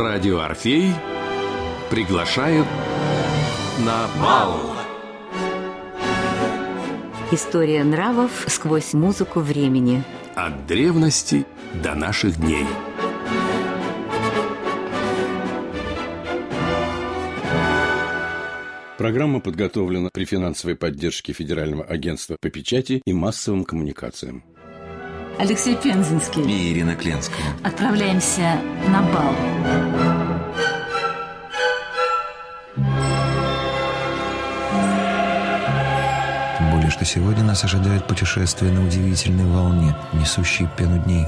Радио Орфей приглашают на бал. История нравов сквозь музыку времени. От древности до наших дней. Программа подготовлена при финансовой поддержке Федерального агентства по печати и массовым коммуникациям. Алексей Пензенский. И Ирина Кленская. Отправляемся на бал. Тем более, что сегодня нас ожидает путешествие на удивительной волне, несущей пену дней.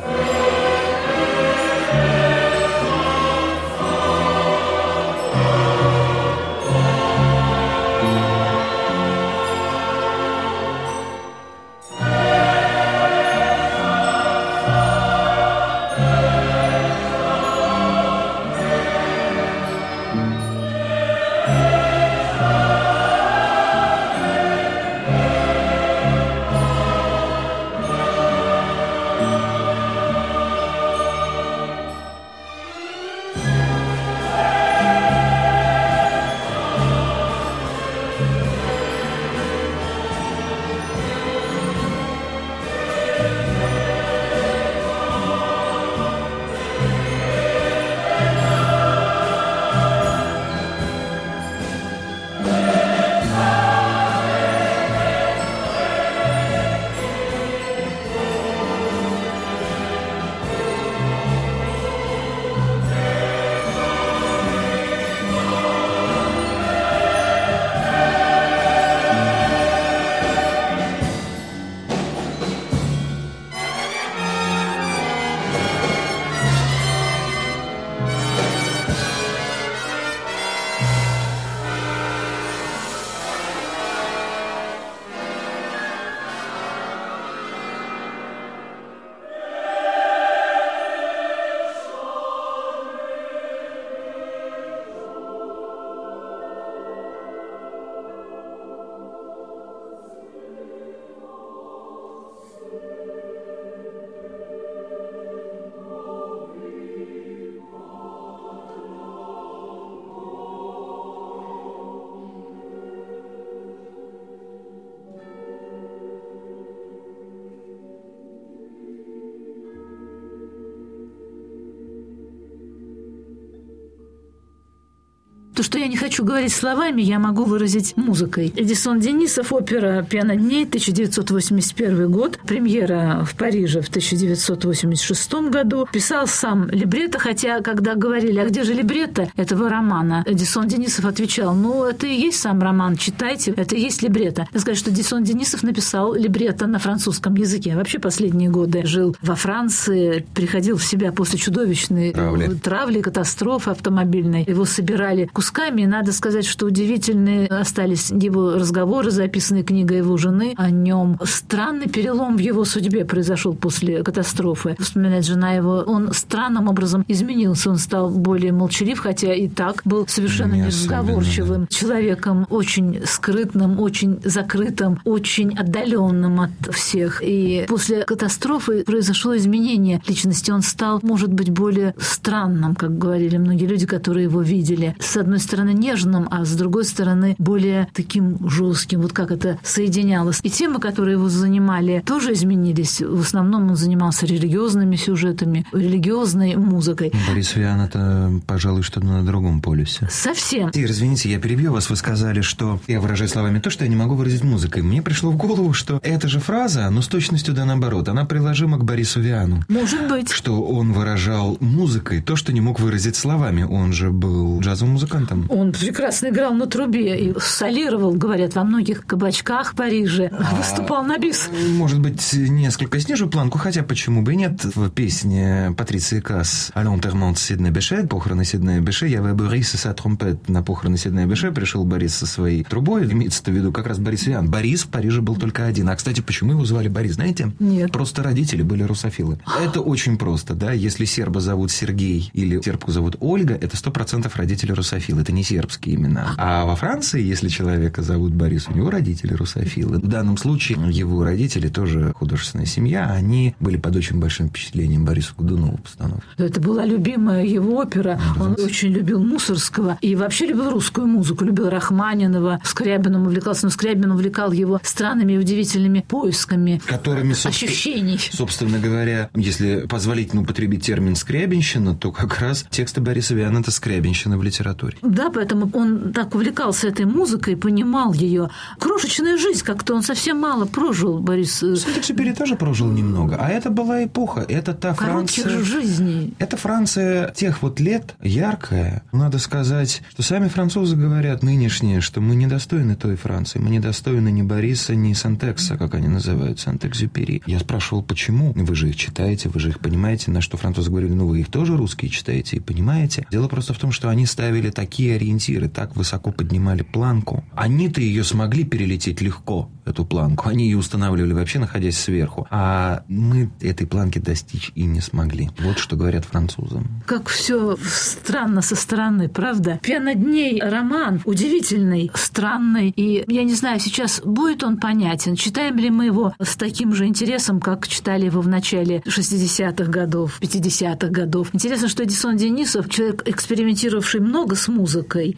То, что я не хочу говорить словами, я могу выразить музыкой. Эдисон Денисов, опера «Пиано дней», 1981 год, премьера в Париже в 1986 году. Писал сам либретто, хотя, когда говорили, а где же либретто этого романа, Эдисон Денисов отвечал, ну, это и есть сам роман, читайте, это и есть либретто. Я скажу, что Эдисон Денисов написал либретто на французском языке. Вообще последние годы жил во Франции, приходил в себя после чудовищной Травли. травли, катастрофы автомобильной. Его собирали кусками. И надо сказать, что удивительные остались его разговоры, записанные книгой его жены о нем. Странный перелом в его судьбе произошел после катастрофы. Вспоминает жена его, он странным образом изменился. Он стал более молчалив, хотя и так был совершенно Не неразговорчивым человеком, очень скрытным, очень закрытым, очень отдаленным от всех. И после катастрофы произошло изменение личности. Он стал, может быть, более странным, как говорили многие люди, которые его видели. С одной стороны, нежным, а с другой стороны, более таким жестким. Вот как это соединялось. И темы, которые его занимали, тоже изменились. В основном он занимался религиозными сюжетами, религиозной музыкой. Борис Виан – это, пожалуй, что-то на другом полюсе. Совсем. Ир, извините, я перебью вас. Вы сказали, что я выражаю словами то, что я не могу выразить музыкой. Мне пришло в голову, что эта же фраза, но с точностью да наоборот, она приложима к Борису Виану. Может быть. Что он выражал музыкой то, что не мог выразить словами. Он же был джазовым музыкантом. Он прекрасно играл на трубе и солировал, говорят, во многих кабачках Парижа. Выступал на бис. Может быть, несколько снижу планку, хотя почему бы и нет. В песне Патриции Касс «А l'enterrement de Сиднey Беше» похороны Сиднея Беше, я в Борис и sa trompette. На похороны Сиднея Беше пришел Борис со своей трубой. Имеется в виду как раз Борис Виан. Борис в Париже был только один. А, кстати, почему его звали Борис, знаете? Нет. Просто родители были русофилы. Это очень просто, да? Если серба зовут Сергей или сербку зовут Ольга, это сто процентов родители русофилы. Русофил, это не сербские имена. А во Франции, если человека зовут Борис, у него родители русофилы. В данном случае его родители тоже художественная семья, они были под очень большим впечатлением Бориса Годунова постановки. Это была любимая его опера. Он очень любил Мусорского и вообще любил русскую музыку, любил Рахманинова, Скрябином увлекался, но Скрябин увлекал его странными и удивительными поисками Которыми, собственно, ощущений. Собственно говоря, если позволительно употребить термин «скрябинщина», то как раз тексты Бориса Виана – это скрябинщина в литературе. Да, поэтому он так увлекался этой музыкой, понимал ее. Крошечная жизнь как-то он совсем мало прожил, Борис. Сент-Экзюпери тоже прожил немного, а это была эпоха, это та Коротких Франция... жизней. Это Франция тех вот лет, яркая. Надо сказать, что сами французы говорят нынешние, что мы недостойны той Франции. Мы недостойны ни Бориса, ни Сантекса, как они называют, Сент-Экзюпери. Я спрашивал, почему? Вы же их читаете, вы же их понимаете. На что французы говорили, ну вы их тоже русские читаете и понимаете. Дело просто в том, что они ставили такие ориентиры, так высоко поднимали планку. Они-то ее смогли перелететь легко, эту планку. Они ее устанавливали вообще, находясь сверху. А мы этой планки достичь и не смогли. Вот что говорят французам. Как все странно со стороны, правда? «Пена дней» роман удивительный, странный. И я не знаю, сейчас будет он понятен. Читаем ли мы его с таким же интересом, как читали его в начале 60-х годов, 50-х годов. Интересно, что Эдисон Денисов, человек, экспериментировавший много с музыкой,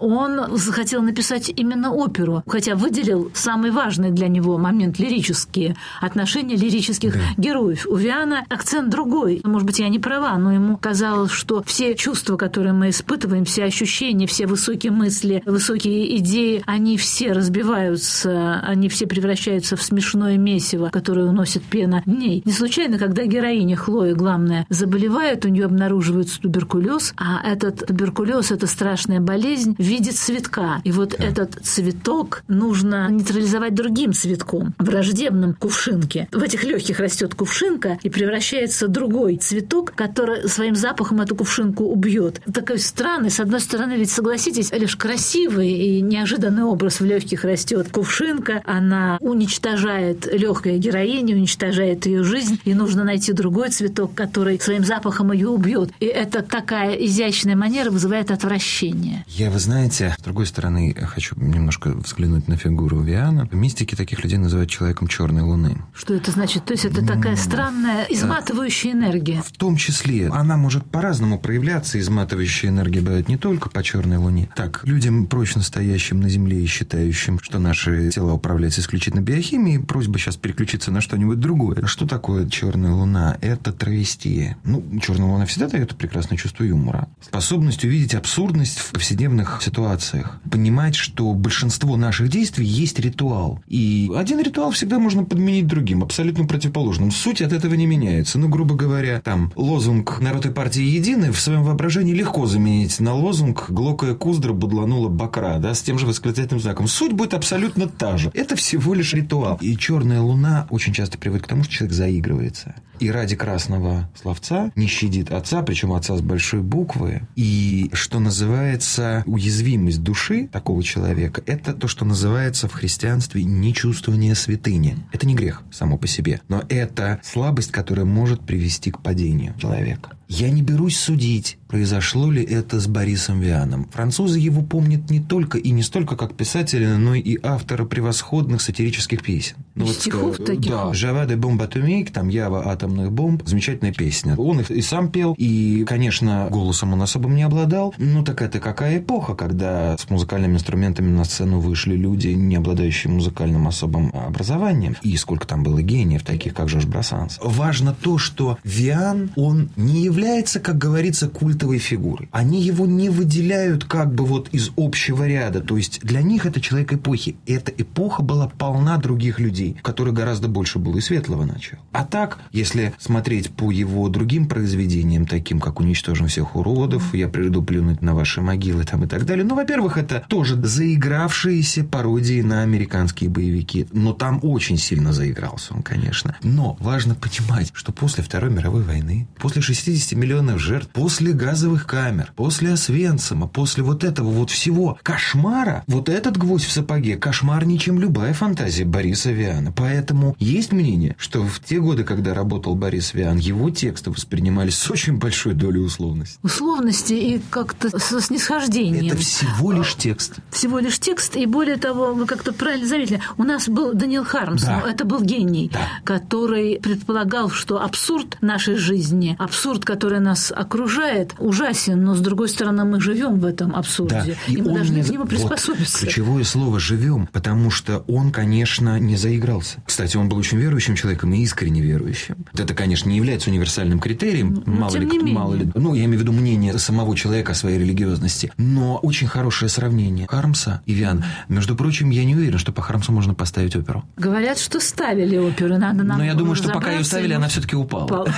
он захотел написать именно оперу, хотя выделил самый важный для него момент лирические отношения лирических героев. У Виана акцент другой. Может быть, я не права, но ему казалось, что все чувства, которые мы испытываем, все ощущения, все высокие мысли, высокие идеи, они все разбиваются, они все превращаются в смешное месиво, которое уносит пена дней. Не случайно, когда героиня Хлоя, главная, заболевает, у нее обнаруживается туберкулез, а этот туберкулез, эта страшная болезнь в виде цветка. И вот этот цветок нужно нейтрализовать другим цветком, враждебным кувшинке. В этих легких растет кувшинка и превращается другой цветок, который своим запахом эту кувшинку убьет. Такой странный, с одной стороны, ведь согласитесь, лишь красивый и неожиданный образ в легких растет кувшинка, она уничтожает легкая героиня, уничтожает ее жизнь, и нужно найти другой цветок, который своим запахом ее убьет. И это такая изящная манера вызывает отвращение. Я, вы знаете, с другой стороны, хочу немножко взглянуть на фигуру Виана. Мистики таких людей называют человеком черной луны. Что это значит? То есть это такая странная, изматывающая энергия. В том числе она может по-разному проявляться. Изматывающая энергия бывает не только по черной луне. Так, людям, прочно стоящим на Земле и считающим, что наши тела управляются исключительно биохимией, просьба сейчас переключиться на что-нибудь другое. Что такое черная луна? Это травестия. Ну, черная луна всегда дает прекрасное чувство юмора. Способность увидеть абсурдность в повседневных ситуациях. Понимать, что большинство наших действий есть ритуал. И один ритуал всегда можно подменить другим, абсолютно противоположным. Суть от этого не меняется. Ну, грубо говоря, там лозунг «Народ и партии едины» в своем воображении легко заменить на лозунг «Глокая куздра будланула бакра», да, с тем же восклицательным знаком. Суть будет абсолютно та же. Это всего лишь ритуал. И черная луна очень часто приводит к тому, что человек заигрывается. И ради красного словца не щадит отца, причем отца с большой буквы. И что называется уязвимость души такого человека, это то, что называется в христианстве нечувствование святыни. Это не грех само по себе, но это слабость, которая может привести к падению человека. Я не берусь судить, произошло ли это с Борисом Вианом. Французы его помнят не только и не столько как писателя, но и автора превосходных сатирических песен. Ну, Стихов ска- таких? Да, «Жава де бомб атомик», там «Ява атомных бомб», замечательная песня. Он их и сам пел, и, конечно, голосом он особым не обладал. Ну, так это какая эпоха, когда с музыкальными инструментами на сцену вышли люди, не обладающие музыкальным особым образованием. И сколько там было гениев, таких как Жорж Брассанс. Важно то, что Виан, он не является, как говорится, культовой фигурой. Они его не выделяют как бы вот из общего ряда. То есть для них это человек эпохи. Эта эпоха была полна других людей, в которых гораздо больше было и светлого начала. А так, если смотреть по его другим произведениям, таким как «Уничтожим всех уродов», «Я приду плюнуть на ваши могилы» там и так далее, ну, во-первых, это тоже заигравшиеся пародии на американские боевики. Но там очень сильно заигрался он, конечно. Но важно понимать, что после Второй мировой войны, после 60 200 миллионов жертв, после газовых камер, после Освенцима, после вот этого вот всего кошмара, вот этот гвоздь в сапоге кошмарнее, чем любая фантазия Бориса Виана. Поэтому есть мнение, что в те годы, когда работал Борис Виан, его тексты воспринимались с очень большой долей условности. Условности и как-то со снисхождением. Это всего лишь текст. Всего лишь текст, и более того, вы как-то правильно заметили, у нас был Даниил Хармс, Да. это был гений, Да. который предполагал, что абсурд нашей жизни, абсурд, который нас окружает, ужасен, но с другой стороны мы живем в этом абсурде, и, мы он должны не к нему вот приспособиться. ключевое слово «живем», потому что он, конечно, не заигрался. Кстати, он был очень верующим человеком и искренне верующим. Вот Это, конечно, не является универсальным критерием, Но мало ли, менее. мало ли. Ну, я имею в виду мнение самого человека о своей религиозности. Но очень хорошее сравнение Хармса и Виан. Между прочим, я не уверен, что по Хармсу можно поставить оперу. Говорят, что ставили оперу, надо нам Но я думаю, что пока ее ставили, и она все-таки упала. упала.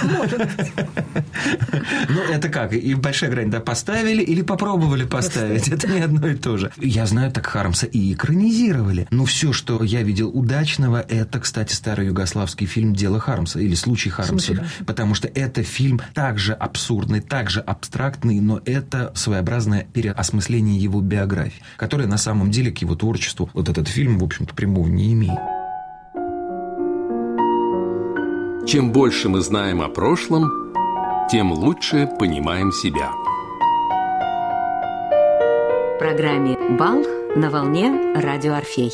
Ну, это как? И большая грань, да, поставили или попробовали поставить? Это не одно и то же. Я знаю, так Хармса и экранизировали. Но все, что я видел удачного, это, кстати, старый югославский фильм «Дело Хармса» или «Случай Хармса». «Случай да. Потому что это фильм также абсурдный, также абстрактный, но это своеобразное переосмысление его биографии, которое на самом деле к его творчеству, вот этот фильм, в общем-то, прямого не имеет. Чем больше мы знаем о прошлом, тем лучше понимаем себя. В программе «Бал» на волне радио «Орфей».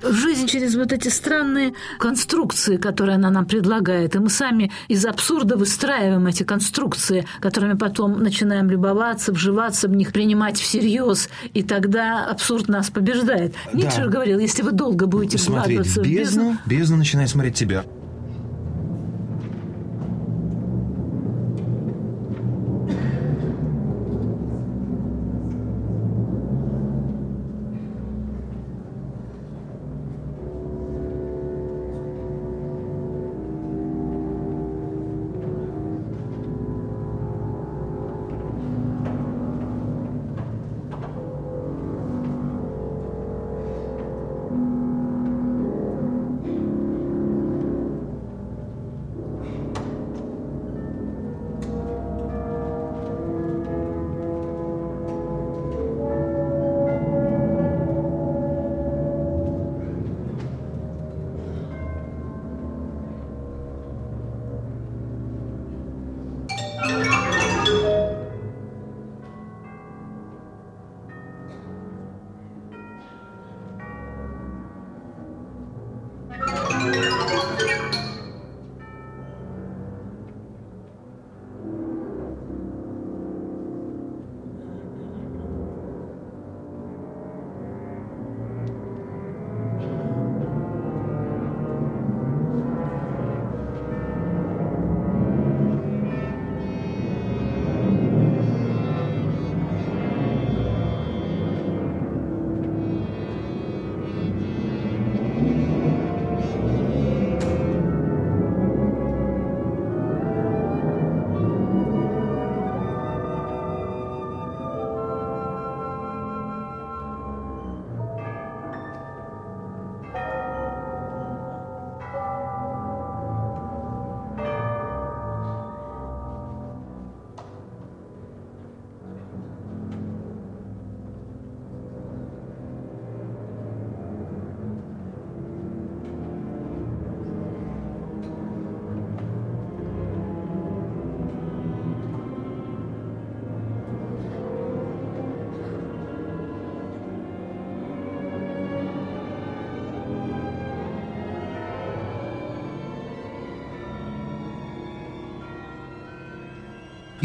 Жизнь через вот эти странные конструкции, которые она нам предлагает. И мы сами из абсурда выстраиваем эти конструкции, которыми потом начинаем любоваться, вживаться в них, принимать всерьез. И тогда абсурд нас побеждает. Ницше говорил, если вы долго будете Смотреть вкладываться в в бездну, бездну, бездна начинает смотреть тебя.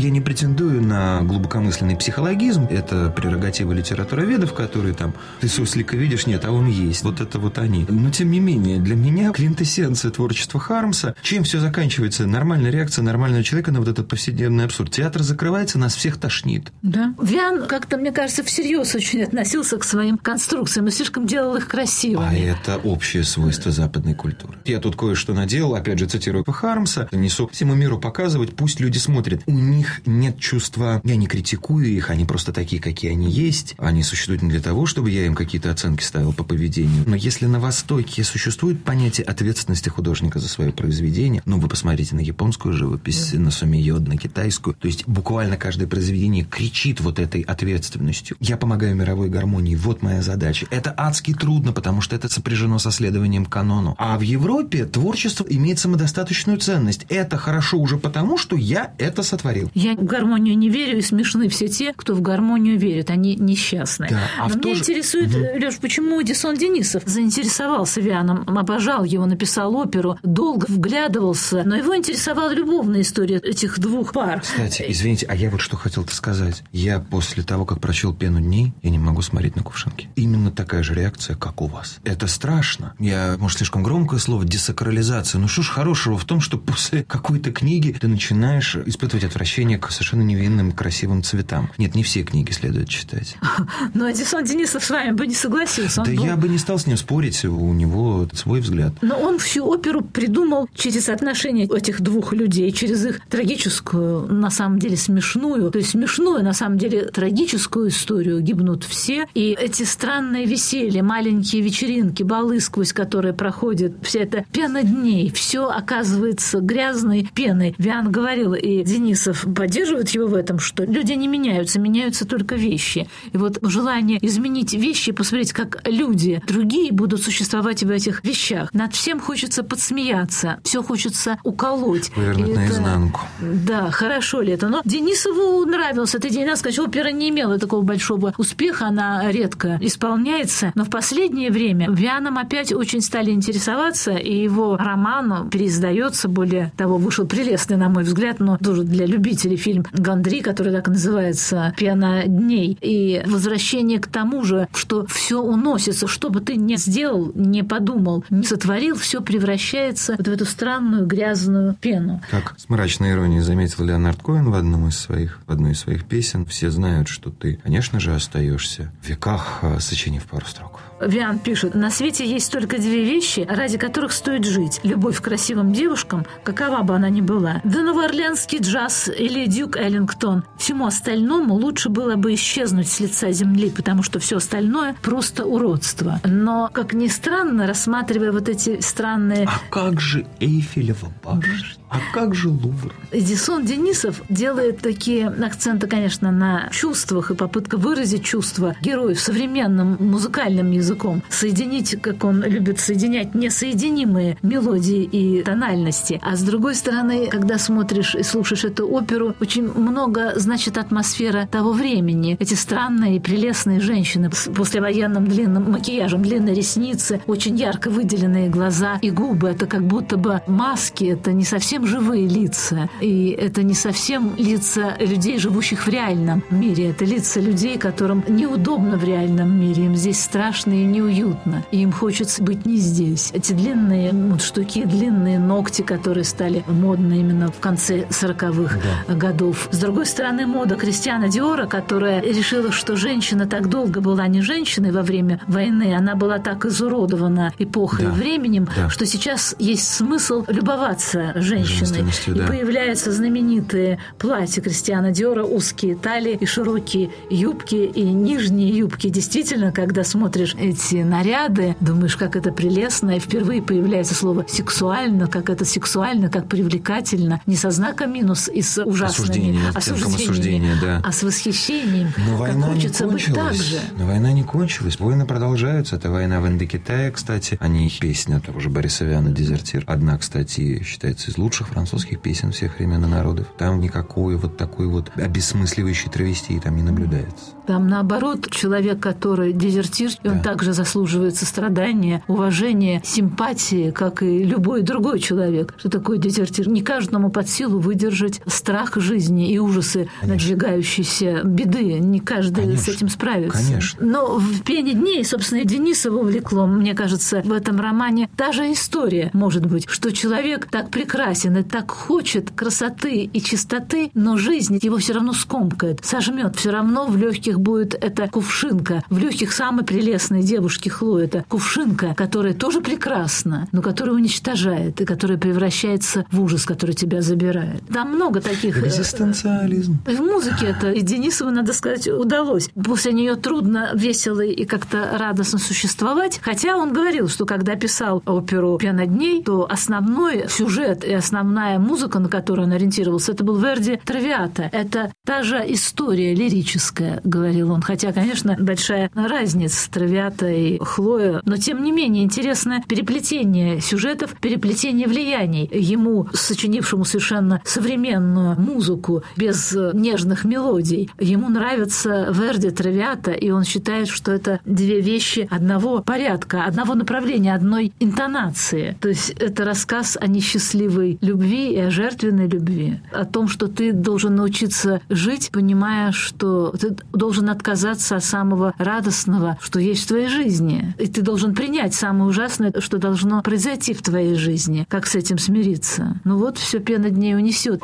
Я не претендую на глубокомысленный психологизм. Это прерогатива литературоведов, которые там ты суслика видишь, нет, а он есть. Вот это вот они. Но тем не менее, для меня квинтэссенция творчества Хармса, чем все заканчивается? Нормальная реакция нормального человека на вот этот повседневный абсурд. Театр закрывается, нас всех тошнит. Да. Виан как-то, мне кажется, всерьез очень относился к своим конструкциям и слишком делал их красивыми. А это общее свойство западной культуры. Я тут кое-что наделал, опять же, цитирую Хармса, несу всему миру показывать, пусть люди смотрят. У них нет чувства... Я не критикую их, они просто такие, какие они есть. Они существуют не для того, чтобы я им какие-то оценки ставил по поведению. Но если на Востоке существует понятие ответственности художника за свое произведение, ну, вы посмотрите на японскую живопись, да. на сумиёд, на китайскую, то есть буквально каждое произведение кричит вот этой ответственностью. Я помогаю мировой гармонии, вот моя задача. Это адски трудно, потому что это сопряжено со следованием канону. А в Европе творчество имеет самодостаточную ценность. Это хорошо уже потому, что я это сотворил. Я в гармонию не верю, и смешны все те, кто в гармонию верит. Они несчастны. Да, а Но меня же... интересует, угу. Леш, почему Эдисон Денисов заинтересовался Вианом, обожал его, написал оперу, долго вглядывался, но его интересовала любовная история этих двух пар. Кстати, извините, а я вот что хотел-то сказать. Я после того, как прочел «Пену дней», я не могу смотреть на кувшинки. Именно такая же реакция, как у вас. Это страшно. Я, может, слишком громкое слово «десакрализация». Ну что ж хорошего в том, что после какой-то книги ты начинаешь испытывать отвращение к совершенно невинным, красивым цветам. Нет, не все книги следует читать. Но Эдисон Денисов с вами бы не согласился. Он да был... я бы не стал с ним спорить, у него свой взгляд. Но он всю оперу придумал через отношения этих двух людей, через их трагическую, на самом деле смешную, то есть смешную, на самом деле трагическую историю. Гибнут все. И эти странные веселья, маленькие вечеринки, балы, сквозь которые проходит вся эта пена дней, все оказывается грязной пеной. Виан говорил, и Денисов поддерживает его в этом, что люди не меняются, меняются только вещи. И вот желание изменить вещи, посмотреть, как люди другие будут существовать в этих вещах. Над всем хочется подсмеяться, все хочется уколоть. Повернуть наизнанку. Да, хорошо ли это? Но Денисову нравился этот день. Надо сказать, опера не имела такого большого успеха, она редко исполняется. Но в последнее время Вианом опять очень стали интересоваться, и его роман переиздается. Более того, вышел прелестный, на мой взгляд, но тоже для любителей фильм Гандри, который так называется «Пена дней». И возвращение к тому же, что все уносится, что бы ты ни сделал, не подумал, не сотворил, все превращается вот в эту странную грязную пену. Как с мрачной иронией заметил Леонард Коэн в одном из своих, в одной из своих песен, все знают, что ты, конечно же, остаешься в веках, а, сочинив пару строк. Виан пишет, на свете есть только две вещи, ради которых стоит жить. Любовь к красивым девушкам, какова бы она ни была. Да новоорлеанский джаз или Дюк Эллингтон. Всему остальному лучше было бы исчезнуть с лица земли, потому что все остальное просто уродство. Но, как ни странно, рассматривая вот эти странные... А как же Эйфелева башня? А как же Лувр? Эдисон Денисов делает такие акценты, конечно, на чувствах и попытка выразить чувства героев современным музыкальным языком. Соединить, как он любит соединять, несоединимые мелодии и тональности. А с другой стороны, когда смотришь и слушаешь эту оперу, очень много значит атмосфера того времени. Эти странные прелестные женщины с послевоенным длинным макияжем, длинные ресницы, очень ярко выделенные глаза и губы. Это как будто бы маски, это не совсем совсем живые лица. И это не совсем лица людей, живущих в реальном мире. Это лица людей, которым неудобно в реальном мире. Им здесь страшно и неуютно. И им хочется быть не здесь. Эти длинные вот штуки, длинные ногти, которые стали модны именно в конце 40-х да. годов. С другой стороны, мода Кристиана Диора, которая решила, что женщина так долго была не женщиной во время войны, она была так изуродована эпохой да. и временем, да. что сейчас есть смысл любоваться женщиной женщины. И да. появляются знаменитые платья Кристиана Диора, узкие талии и широкие юбки, и нижние юбки. Действительно, когда смотришь эти наряды, думаешь, как это прелестно, и впервые появляется слово «сексуально», как это сексуально, как привлекательно, не со знаком минус и с ужасными осуждениями, да. а с восхищением. Но война как хочется не кончилась. быть так же. Но война не кончилась. Войны продолжаются. Это война в Индокитае, кстати. Они песня того же Бориса Виана «Дезертир». Одна, кстати, считается из лучших лучших французских песен всех времен и народов. Там никакой вот такой вот обесмысливающей травестии там не наблюдается. Там, наоборот, человек, который дезертир, да. он также заслуживает сострадания, уважения, симпатии, как и любой другой человек. Что такое дезертир? Не каждому под силу выдержать страх жизни и ужасы Конечно. надвигающейся беды. Не каждый Конечно. с этим справится. Конечно. Но в «Пене дней», собственно, и Денисова увлекло, мне кажется, в этом романе та же история, может быть, что человек так прекрасен, прекрасен и так хочет красоты и чистоты, но жизнь его все равно скомкает, сожмет. Все равно в легких будет эта кувшинка. В легких самой прелестной девушки Хлоя. Это кувшинка, которая тоже прекрасна, но которая уничтожает и которая превращается в ужас, который тебя забирает. Там много таких... Э, Экзистенциализм. В музыке это и Денисову, надо сказать, удалось. После нее трудно, весело и как-то радостно существовать. Хотя он говорил, что когда писал оперу «Пьяно дней», то основной сюжет и основная музыка, на которую он ориентировался, это был Верди «Травиата». Это та же история лирическая, говорил он. Хотя, конечно, большая разница «Травиата» и «Хлоя». Но, тем не менее, интересное переплетение сюжетов, переплетение влияний. Ему, сочинившему совершенно современную музыку без нежных мелодий, ему нравится Верди «Травиата», и он считает, что это две вещи одного порядка, одного направления, одной интонации. То есть это рассказ о несчастливой любви и о жертвенной любви, о том, что ты должен научиться жить, понимая, что ты должен отказаться от самого радостного, что есть в твоей жизни. И ты должен принять самое ужасное, что должно произойти в твоей жизни. Как с этим смириться? Ну вот, все пена дней унесет.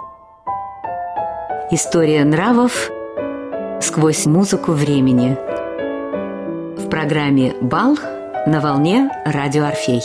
История нравов сквозь музыку времени. В программе «Бал» на волне «Радио Орфей»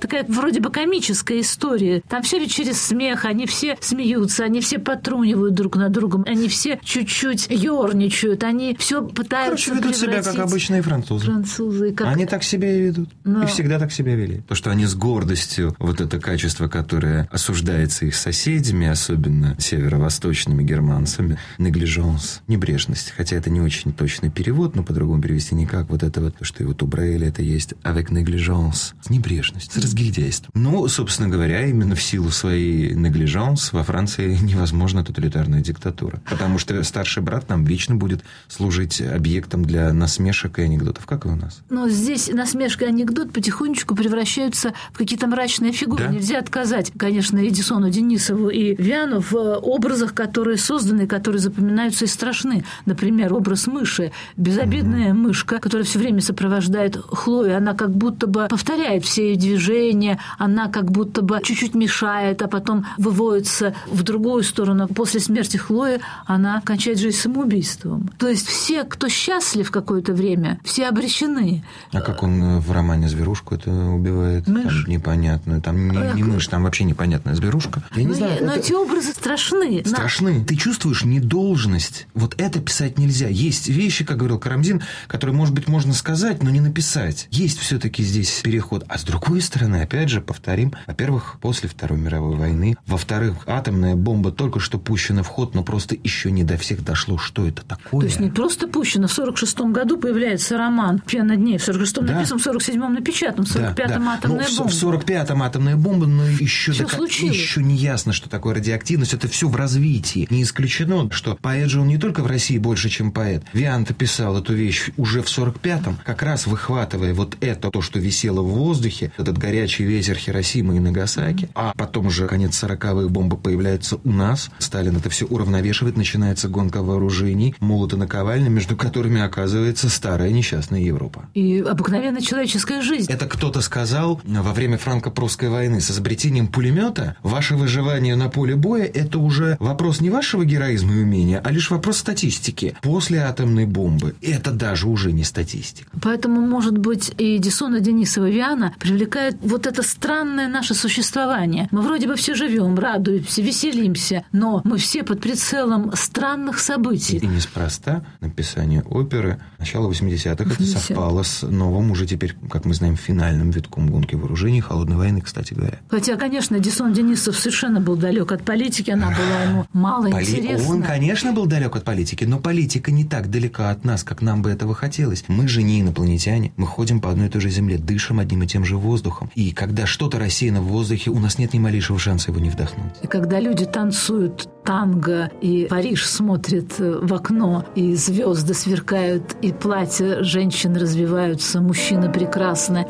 такая вроде бы комическая история. Там все ведь через смех, они все смеются, они все потрунивают друг над другом, они все чуть-чуть ерничают, они все пытаются Короче, ведут себя как обычные французы. Французы. Как... Они так себя и ведут. Но... И всегда так себя вели. То, что они с гордостью, вот это качество, которое осуждается их соседями, особенно северо-восточными германцами, неглиженс, небрежность. Хотя это не очень точный перевод, но по-другому перевести никак. Вот это вот, что и вот у Брейля это есть avec négligence, небрежность, с разгильдяйством. Ну, собственно говоря, именно в силу своей неглижанс во Франции невозможна тоталитарная диктатура. Потому что старший брат нам вечно будет служить объектом для насмешек и анекдотов, как и у нас. Но здесь насмешка и анекдот потихонечку превращаются в какие-то мрачные фигуры. Да? Нельзя отказать, конечно, Эдисону Денисову и Вяну в образах, которые созданы, которые запоминаются и страшны. Например, образ мыши. Безобидная угу. мышка, которая все время сопровождает Хлою. Она как будто бы повторяет все ее движения движение, она как будто бы чуть-чуть мешает, а потом выводится в другую сторону. После смерти Хлои она кончает жизнь самоубийством. То есть все, кто счастлив какое-то время, все обречены. А как он э, в романе «Зверушку» это убивает? Мышь? Там непонятную. Там не, не мышь, там вообще непонятная зверушка. Я не но, ну, знаю. Но это... эти образы страшны. Страшны. Ты чувствуешь недолжность. Вот это писать нельзя. Есть вещи, как говорил Карамзин, которые, может быть, можно сказать, но не написать. Есть все-таки здесь переход. А с другой стороны, стороны, опять же, повторим, во-первых, после Второй мировой войны, во-вторых, атомная бомба только что пущена в ход, но просто еще не до всех дошло, что это такое. То есть не просто пущена, в 46 году появляется роман «Пьяно дней», в 46-м да. написан, в 47-м напечатан, в 45-м да, да. атомная ну, бомба. В 45-м атомная бомба, но еще, до... еще не ясно, что такое радиоактивность, это все в развитии. Не исключено, что поэт же он не только в России больше, чем поэт. Вианта писал эту вещь уже в 45-м, как раз выхватывая вот это, то, что висело в воздухе, этот горячий горячий ветер Хиросимы и Нагасаки, а потом уже конец 40-х бомбы появляется у нас. Сталин это все уравновешивает, начинается гонка вооружений, молоты наковальни, между которыми оказывается старая несчастная Европа. И обыкновенная человеческая жизнь. Это кто-то сказал во время франко-прусской войны с изобретением пулемета ваше выживание на поле боя – это уже вопрос не вашего героизма и умения, а лишь вопрос статистики. После атомной бомбы это даже уже не статистика. Поэтому, может быть, и Дисона Денисова Виана привлекает вот это странное наше существование. Мы вроде бы все живем, радуемся, веселимся, но мы все под прицелом странных событий. И неспроста написание оперы начала 80-х 80 это совпало с новым, уже теперь, как мы знаем, финальным витком гонки вооружений, холодной войны, кстати говоря. Хотя, конечно, Дисон Денисов совершенно был далек от политики, она была ему мало Поли... интересна. Он, конечно, был далек от политики, но политика не так далека от нас, как нам бы этого хотелось. Мы же не инопланетяне, мы ходим по одной и той же земле, дышим одним и тем же воздухом. И когда что-то рассеяно в воздухе, у нас нет ни малейшего шанса его не вдохнуть. И когда люди танцуют танго, и Париж смотрит э, в окно, и звезды сверкают, и платья женщин развиваются, мужчины прекрасны,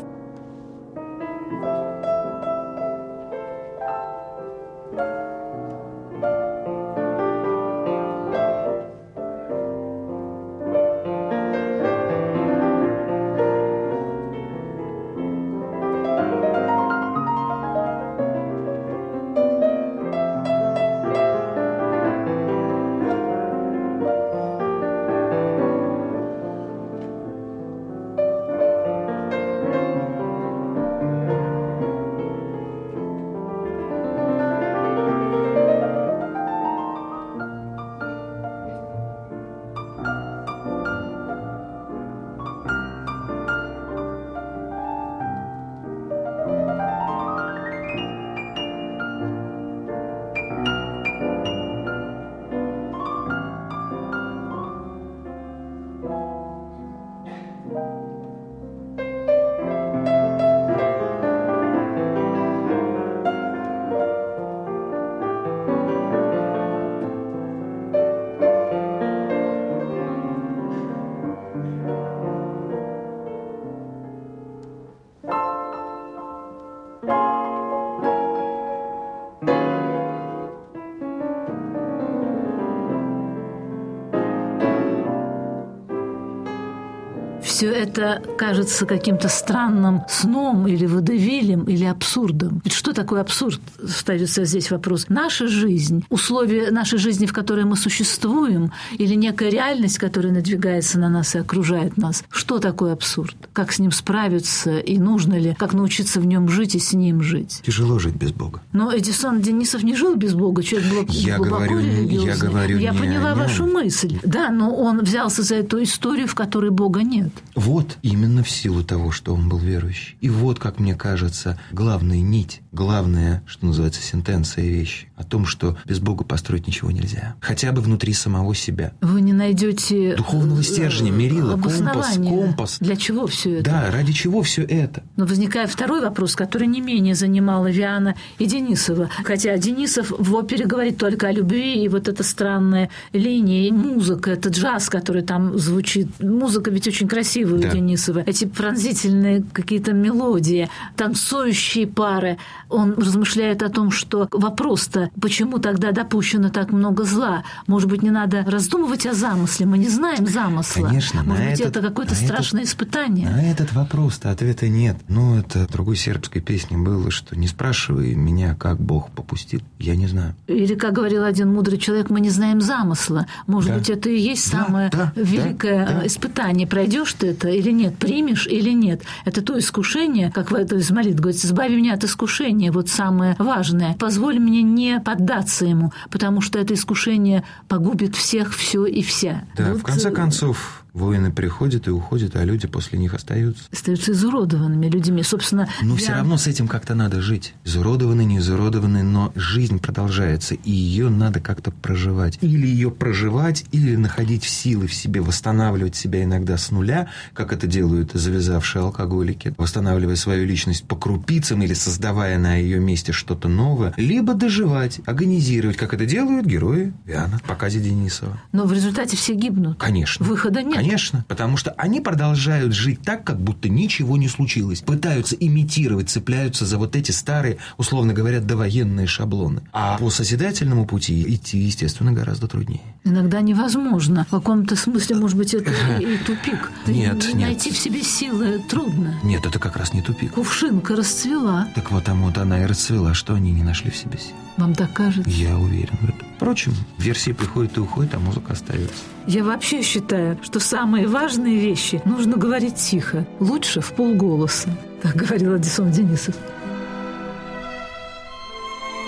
это кажется каким-то странным сном или водевилем, или абсурдом. Ведь что такое абсурд? Ставится здесь вопрос. Наша жизнь, условия нашей жизни, в которой мы существуем, или некая реальность, которая надвигается на нас и окружает нас. Что такое абсурд? Как с ним справиться и нужно ли, как научиться в нем жить и с ним жить? Тяжело жить без Бога. Но Эдисон Денисов не жил без Бога, человек был Я глубоко говорю не- я религиозный. говорю Я не поняла вашу мысль. Да, но он взялся за эту историю, в которой Бога нет. Вот именно в силу того, что он был верующий. И вот, как мне кажется, главная нить, главная, что называется, сентенция вещи о том, что без Бога построить ничего нельзя. Хотя бы внутри самого себя. Вы не найдете Духовного э, стержня, мерила, компас, компас. Для чего все это? Да, ради чего все это? Но возникает второй вопрос, который не менее занимал Виана и Денисова. Хотя Денисов в опере говорит только о любви, и вот эта странная линия, и музыка, это джаз, который там звучит. Музыка ведь очень красивая Да. у Денисова. Эти пронзительные какие-то мелодии, танцующие пары. Он размышляет о том, что вопрос-то, почему тогда допущено так много зла? Может быть, не надо раздумывать о замысле? Мы не знаем замысла. Конечно, Может быть, этот- это какое-то на этот- страшное испытание. На этот вопрос-то ответа нет. Ну, это другой сербской песне было, что не спрашивай меня, как Бог попустил. Я не знаю. Или, как говорил один мудрый человек, мы не знаем замысла. Может Да. быть, это и есть Да, самое да, великое да, да. испытание. Пройдешь ты это или нет, примешь или нет. Это то искушение, как в этой из молитв говорится, избави меня от искушения, вот самое важное. Позволь мне не поддаться ему, потому что это искушение погубит всех, все и вся. Да, Вот, в конце э, концов, воины приходят и уходят, а люди после них остаются. остаются изуродованными людьми. Собственно, Но я- все равно с этим как-то надо жить. Изуродованный, не изуродованный, но жизнь продолжается, и ее надо как-то проживать. Или ее проживать, или находить в силы в себе, восстанавливать себя иногда с нуля, как это делают завязавшие алкоголики, восстанавливая свою личность по крупицам или создавая на ее месте что-то новое, либо доживать, агонизировать, как это делают герои Виана, в показе Денисова. Но в результате все гибнут. Конечно. Выхода нет. Конечно, потому что они продолжают жить так, как будто ничего не случилось. Пытаются имитировать, цепляются за вот эти старые, условно говоря, довоенные шаблоны. А по созидательному пути идти, естественно, гораздо труднее. Иногда невозможно. В каком-то смысле, может быть, это и, и тупик. Нет, нет. Найти в себе силы трудно. Нет, это как раз не тупик. Кувшинка расцвела. Так вот, там вот она и расцвела, что они не нашли в себе сил. Вам так кажется? Я уверен в этом. Впрочем, версии приходят и уходят, а музыка остается. Я вообще считаю, что самые важные вещи нужно говорить тихо. Лучше в полголоса. Так говорил Адисон Денисов.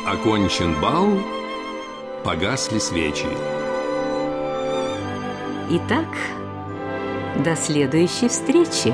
Окончен бал, погасли свечи. Итак, до следующей встречи.